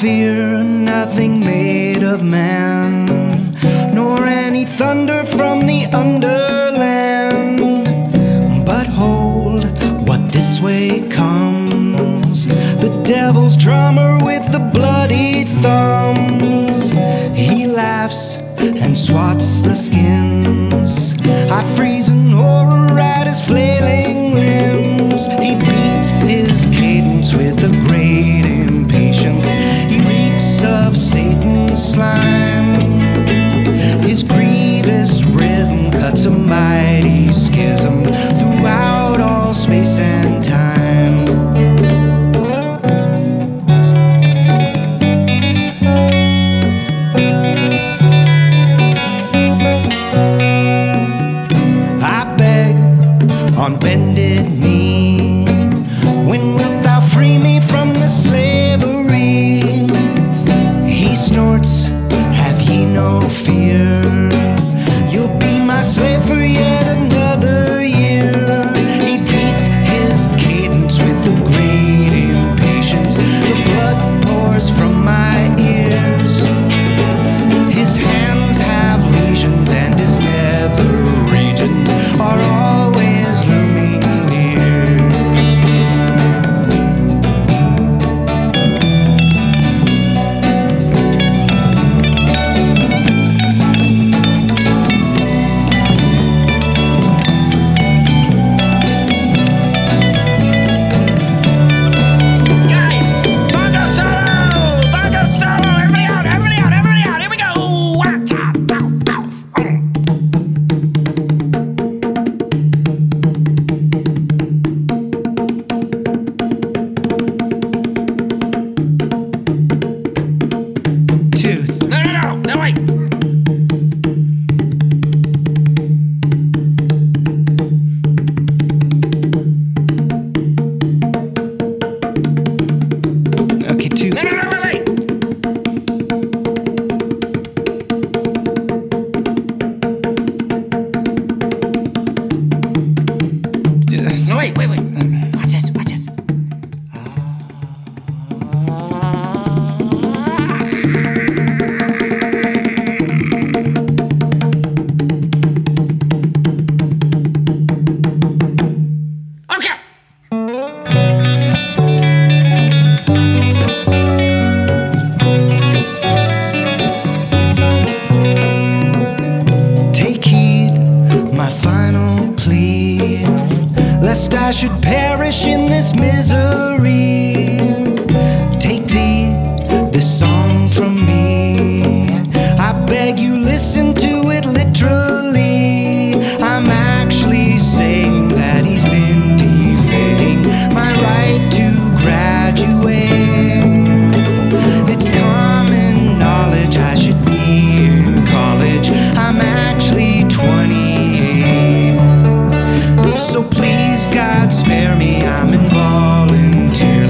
fear, nothing made of man, nor any thunder from the underland. But hold what this way comes the devil's drummer with the bloody thumbs. He laughs and swats the skins. I freeze in horror at his flailing. No, no, no, no, wait. clear, lest I should perish in this misery. Take thee, this song. God spare me, I'm involuntary.